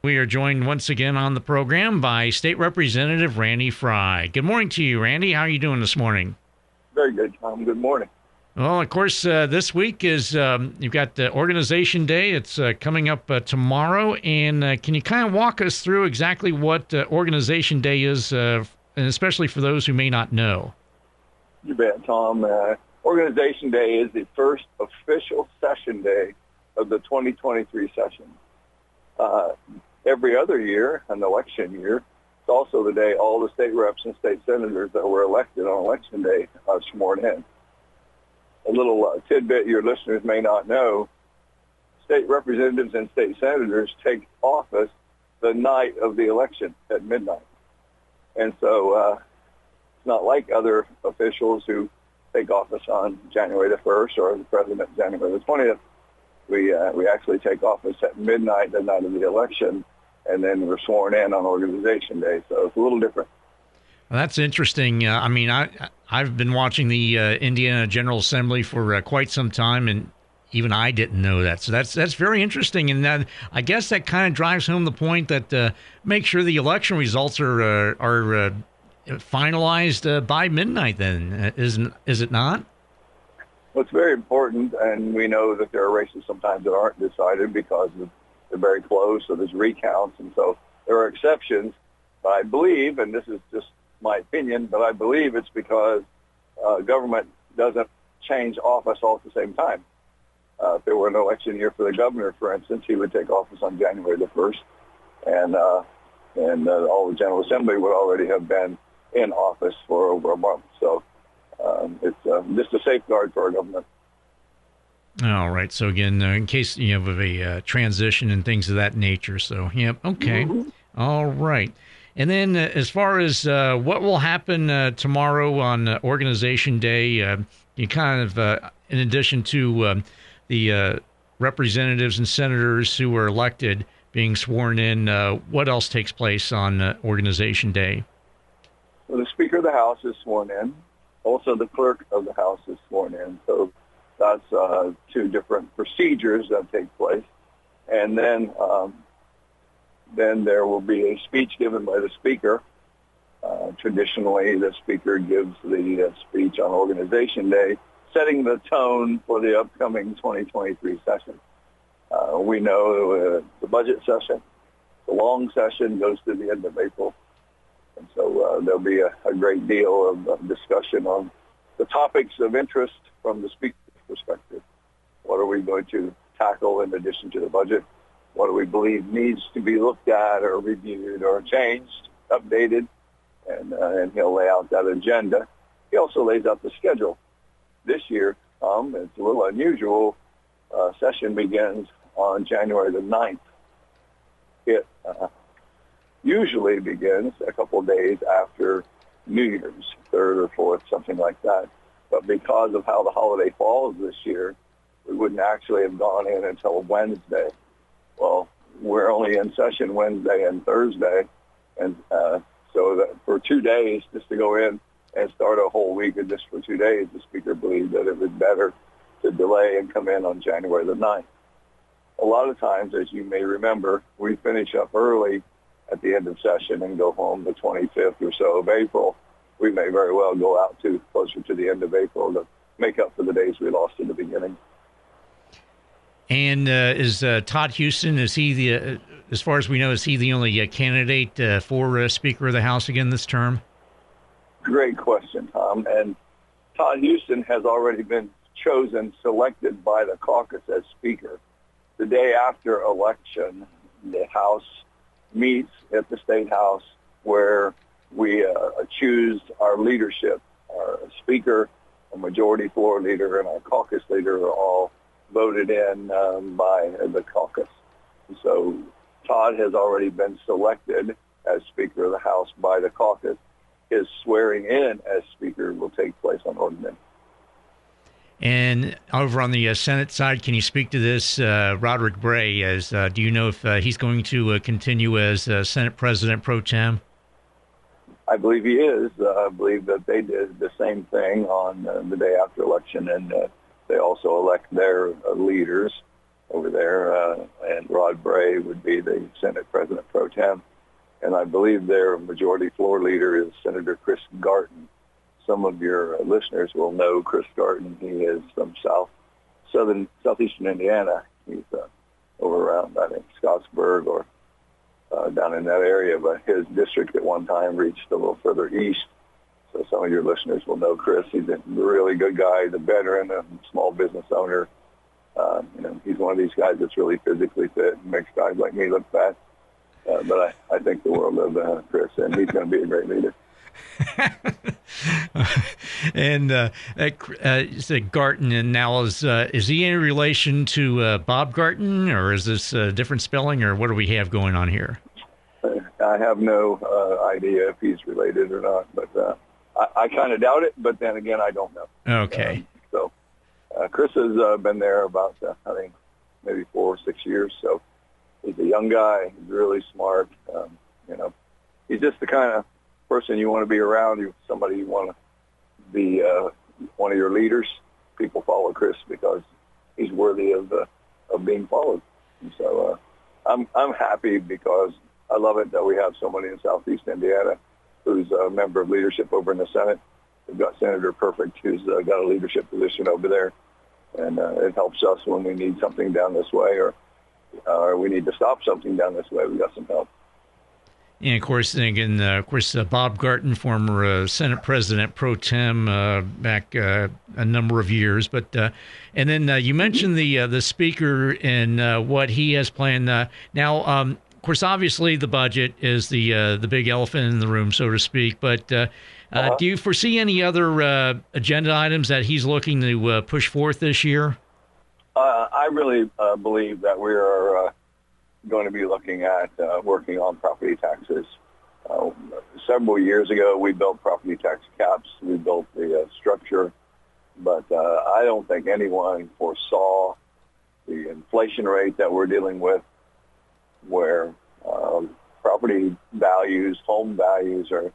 We are joined once again on the program by State Representative Randy Frye. Good morning to you, Randy. How are you doing this morning? Very good, Tom. Good morning. Well, of course, uh, this week is um, you've got the Organization Day. It's uh, coming up uh, tomorrow, and uh, can you kind of walk us through exactly what uh, Organization Day is, uh, and especially for those who may not know? You bet, Tom. Organization Day is the first official session day of the 2023 session every other year, an election year, it's also the day all the state reps and state senators that were elected on election day are sworn in. A little uh, tidbit your listeners may not know, state representatives and state senators take office the night of the election at midnight. And so uh, it's not like other officials who take office on January the 1st or the president January the 20th. We, uh, we actually take office at midnight the night of the election and then we're sworn in on organization day. So it's a little different. Well, that's interesting. Uh, I mean, I I've been watching the uh, Indiana General Assembly for uh, quite some time, and even I didn't know that. So that's that's very interesting, and that I guess that kind of drives home the point that uh, make sure the election results are uh, are uh, finalized by midnight. Then isn't is it not? Well, it's very important, and we know that there are races sometimes that aren't decided because of very close, so there's recounts, and so there are exceptions. But I believe, and this is just my opinion, but I believe it's because uh, government doesn't change office all at the same time. Uh, if there were an election year for the governor, for instance, he would take office on January the first, and uh, and uh, all the General Assembly would already have been in office for over a month. So um, it's uh, just a safeguard for our government. All right. So again, uh, in case you have a uh, transition and things of that nature. So, yep. Okay. Mm-hmm. All right. And then, uh, as far as uh, what will happen uh, tomorrow on uh, Organization Day, you kind of, in addition to um, the representatives and senators who were elected being sworn in, what else takes place on Organization Day? Well, the Speaker of the House is sworn in. Also, the Clerk of the House is sworn in. So that's uh, two different procedures that take place. And then, um, then there will be a speech given by the speaker. Uh, traditionally, the speaker gives the uh, speech on Organization Day, setting the tone for the upcoming 2023 session. Uh, we know uh, the budget session, the long session goes to the end of April. And so uh, there'll be a, a great deal of discussion on the topics of interest from the speaker perspective. What are we going to tackle in addition to the budget? What do we believe needs to be looked at or reviewed or changed, updated? And, uh, and he'll lay out that agenda. He also lays out the schedule. This year, um, it's a little unusual. Uh, session begins on January the 9th. It uh, usually begins a couple days after New Year's, third or fourth, something like that. But because of how the holiday falls this year, we wouldn't actually have gone in until Wednesday. Well, we're only in session Wednesday and Thursday, and uh, so that for two days, just to go in and start a whole week, and just for two days, the speaker believed that it was better to delay and come in on January the 9th. A lot of times, as you may remember, we finish up early at the end of session and go home the 25th or so of April we may very well go out to closer to the end of April to make up for the days we lost in the beginning. And uh, is uh, Todd Huston? Is he the, uh, as far as we know, is he the only uh, candidate uh, for uh, Speaker of the House again this term? Great question, Tom. And Todd Huston has already been chosen, selected by the caucus as Speaker. The day after election, the House meets at the State House where we uh, choose our leadership. Our speaker, a majority floor leader, and our caucus leader are all voted in um, by the caucus. So Todd has already been selected as Speaker of the House by the caucus. His swearing in as Speaker will take place on Ordinance. And over on the uh, Senate side, can you speak to this, uh, Rodric Bray? As uh, do you know if uh, he's going to uh, continue as Senate President pro tem? I believe he is. Uh, I believe that they did the same thing on uh, the day after election, and uh, they also elect their uh, leaders. over there, uh, and Rod Bray would be the Senate President pro tem. And I believe their majority floor leader is Senator Chris Garten. Some of your listeners will know Chris Garten. He is from South Southern Southeastern Indiana. He's uh, over around I think Scottsburg or uh, down in that area. But his district at one time reached a little further east. So some of your listeners will know Chris. He's a really good guy, the veteran, a small business owner. Uh, you know, he's one of these guys that's really physically fit and makes guys like me look fat. Uh, but I, I think the world of uh, Chris, and he's going to be a great leader. and uh, uh, Garten, and now is uh, is he in relation to uh, Bob Garton, or is this a different spelling, or what do we have going on here? I have no uh, idea if he's related or not, but uh, I, I kind of doubt it. But then again, I don't know. Okay. Um, so uh, Chris has uh, been there about uh, I think maybe four or six years. So he's a young guy. He's really smart. Um, you know, he's just the kind of person you want to be around. You somebody you want to uh, one of your leaders. People follow Chris because he's worthy of uh, of being followed. And so uh, I'm I'm happy because I love it that we have somebody in Southeast Indiana who's a member of leadership over in the Senate. We've got Senator Perfect who's uh, got a leadership position over there, and uh, it helps us when we need something down this way or uh, or we need to stop something down this way. We got some help. And of course, again, uh, of course, uh, Bob Garton, former uh, Senate President pro tem, uh, back uh, a number of years. But uh, and then you mentioned the the speaker and what he has planned. now, um, of course, obviously, the budget is the the big elephant in the room, so to speak. But uh-huh. do you foresee any other agenda items that he's looking to push forth this year? I really believe that we are going to be looking at uh, working on property taxes. Uh, several years ago, we built property tax caps. We built the uh, structure, but uh, I don't think anyone foresaw the inflation rate that we're dealing with, where um, property values, home values are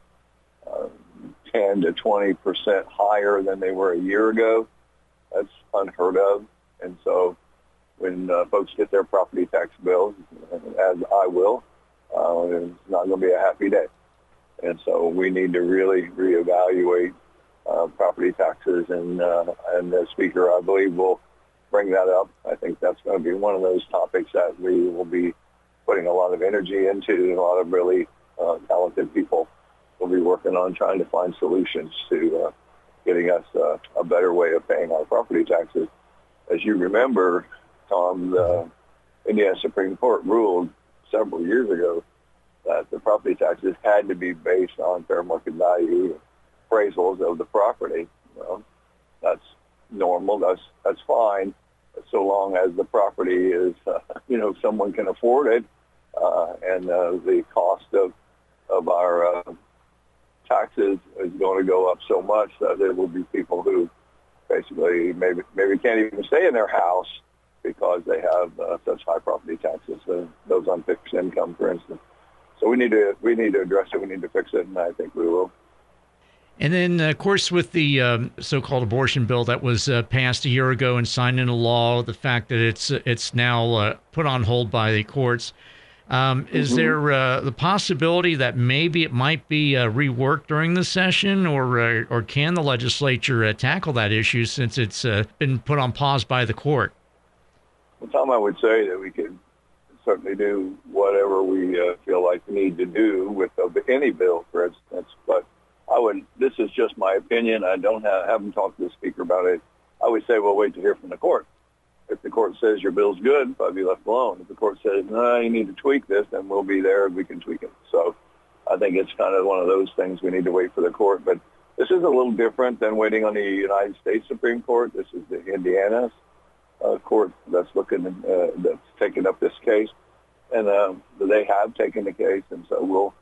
uh, 10 to 20 percent higher than they were a year ago. That's unheard of, and so when uh, folks get their property tax bills, as I will, uh, it's not going to be a happy day. And so we need to really reevaluate uh, property taxes, and uh, and the speaker, I believe, will bring that up. I think that's going to be one of those topics that we will be putting a lot of energy into, and a lot of really uh, talented people will be working on trying to find solutions to uh, getting us uh, a better way of paying our property taxes. As you remember, Tom, the Indiana Supreme Court ruled several years ago that the property taxes had to be based on fair market value appraisals of the property. Well, that's normal. That's that's fine, so long as the property is, uh, you know, someone can afford it, uh, and uh, the cost of of our uh, taxes is going to go up so much that there will be people who basically maybe maybe can't even stay in their house because they have uh, such high property taxes, uh, those on fixed income, for instance. So we need to we need to address it. We need to fix it, and I think we will. And then, of course, with the um, so-called abortion bill that was uh, passed a year ago and signed into law, the fact that it's it's now uh, put on hold by the courts, um, mm-hmm. is there uh, the possibility that maybe it might be uh, reworked during the session, or uh, or can the legislature tackle that issue since it's been put on pause by the court? Well, Tom, I would say that we could certainly do whatever we uh, feel like we need to do with uh, any bill, for instance. But I would. This is just my opinion. I don't have haven't talked to the speaker about it. I would say we'll wait to hear from the court. If the court says your bill's good, I'd be left alone. If the court says no, you need to tweak this, then we'll be there and we can tweak it. So I think it's kind of one of those things we need to wait for the court. But this is a little different than waiting on the United States Supreme Court. This is the Indiana uh, court that's looking uh, that's taking up this case, and uh, they have taken the case, and so we'll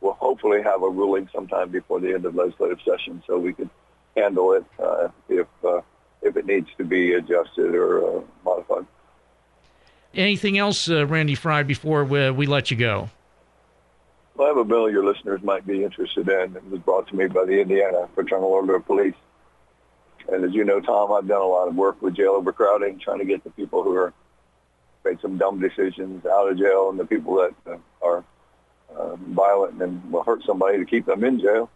we'll hopefully have a ruling sometime before the end of legislative session, so we can handle it uh, if uh, if it needs to be adjusted or uh, modified. Anything else, uh, Randy Frye, before we, we let you go? Well, I have a bill your listeners might be interested in. It was brought to me by the Indiana Fraternal Order of Police. And as you know, Tom, I've done a lot of work with jail overcrowding, trying to get the people who are made some dumb decisions out of jail, and the people that uh, are uh, violent and will hurt somebody to keep them in jail.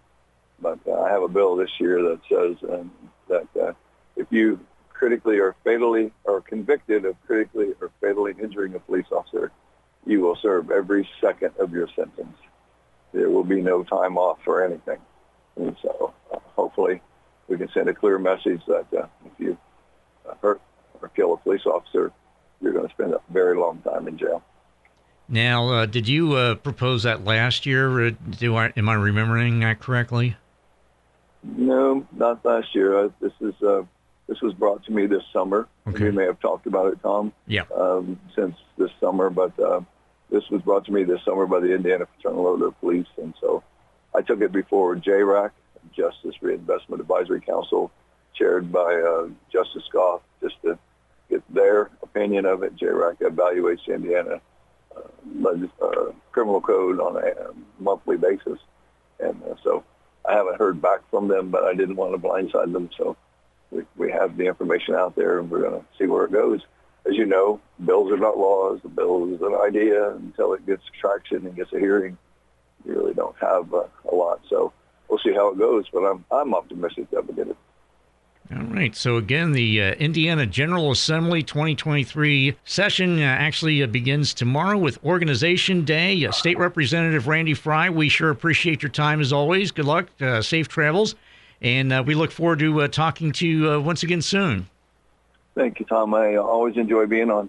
But uh, I have a bill this year that says um, that uh, if you critically or fatally or convicted of critically or fatally injuring a police officer, you will serve every second of your sentence. There will be no time off for anything. And so uh, hopefully we can send a clear message that uh, if you uh, hurt or kill a police officer, you're going to spend a very long time in jail. Now, uh, did you uh, propose that last year? Uh, do I, am I remembering that correctly? No, not last year. this is this was brought to me this summer. Okay. We may have talked about it, Tom. Yeah. Um, since this summer, but this was brought to me this summer by the Indiana Fraternal Order of Police, and so I took it before JRAC, Justice Reinvestment Advisory Council, chaired by uh, Justice Goff, just to get their opinion of it. JRAC evaluates Indiana uh, uh, criminal code on a um, monthly basis, and uh, so I haven't heard back from them, but I didn't want to blindside them, so we, we have the information out there, and we're going to see where it goes. As you know, bills are not laws. The bill is an idea until it gets traction and gets a hearing. You really don't have uh, a lot, so we'll see how it goes. But I'm I'm optimistic that we'll get it. All right. So again, the uh, Indiana General Assembly 2023 session uh, actually uh, begins tomorrow with Organization Day. Uh, State Representative Randy Frye, we sure appreciate your time as always. Good luck, uh, safe travels, and uh, we look forward to talking to you once again soon. Thank you, Tom. I always enjoy being on.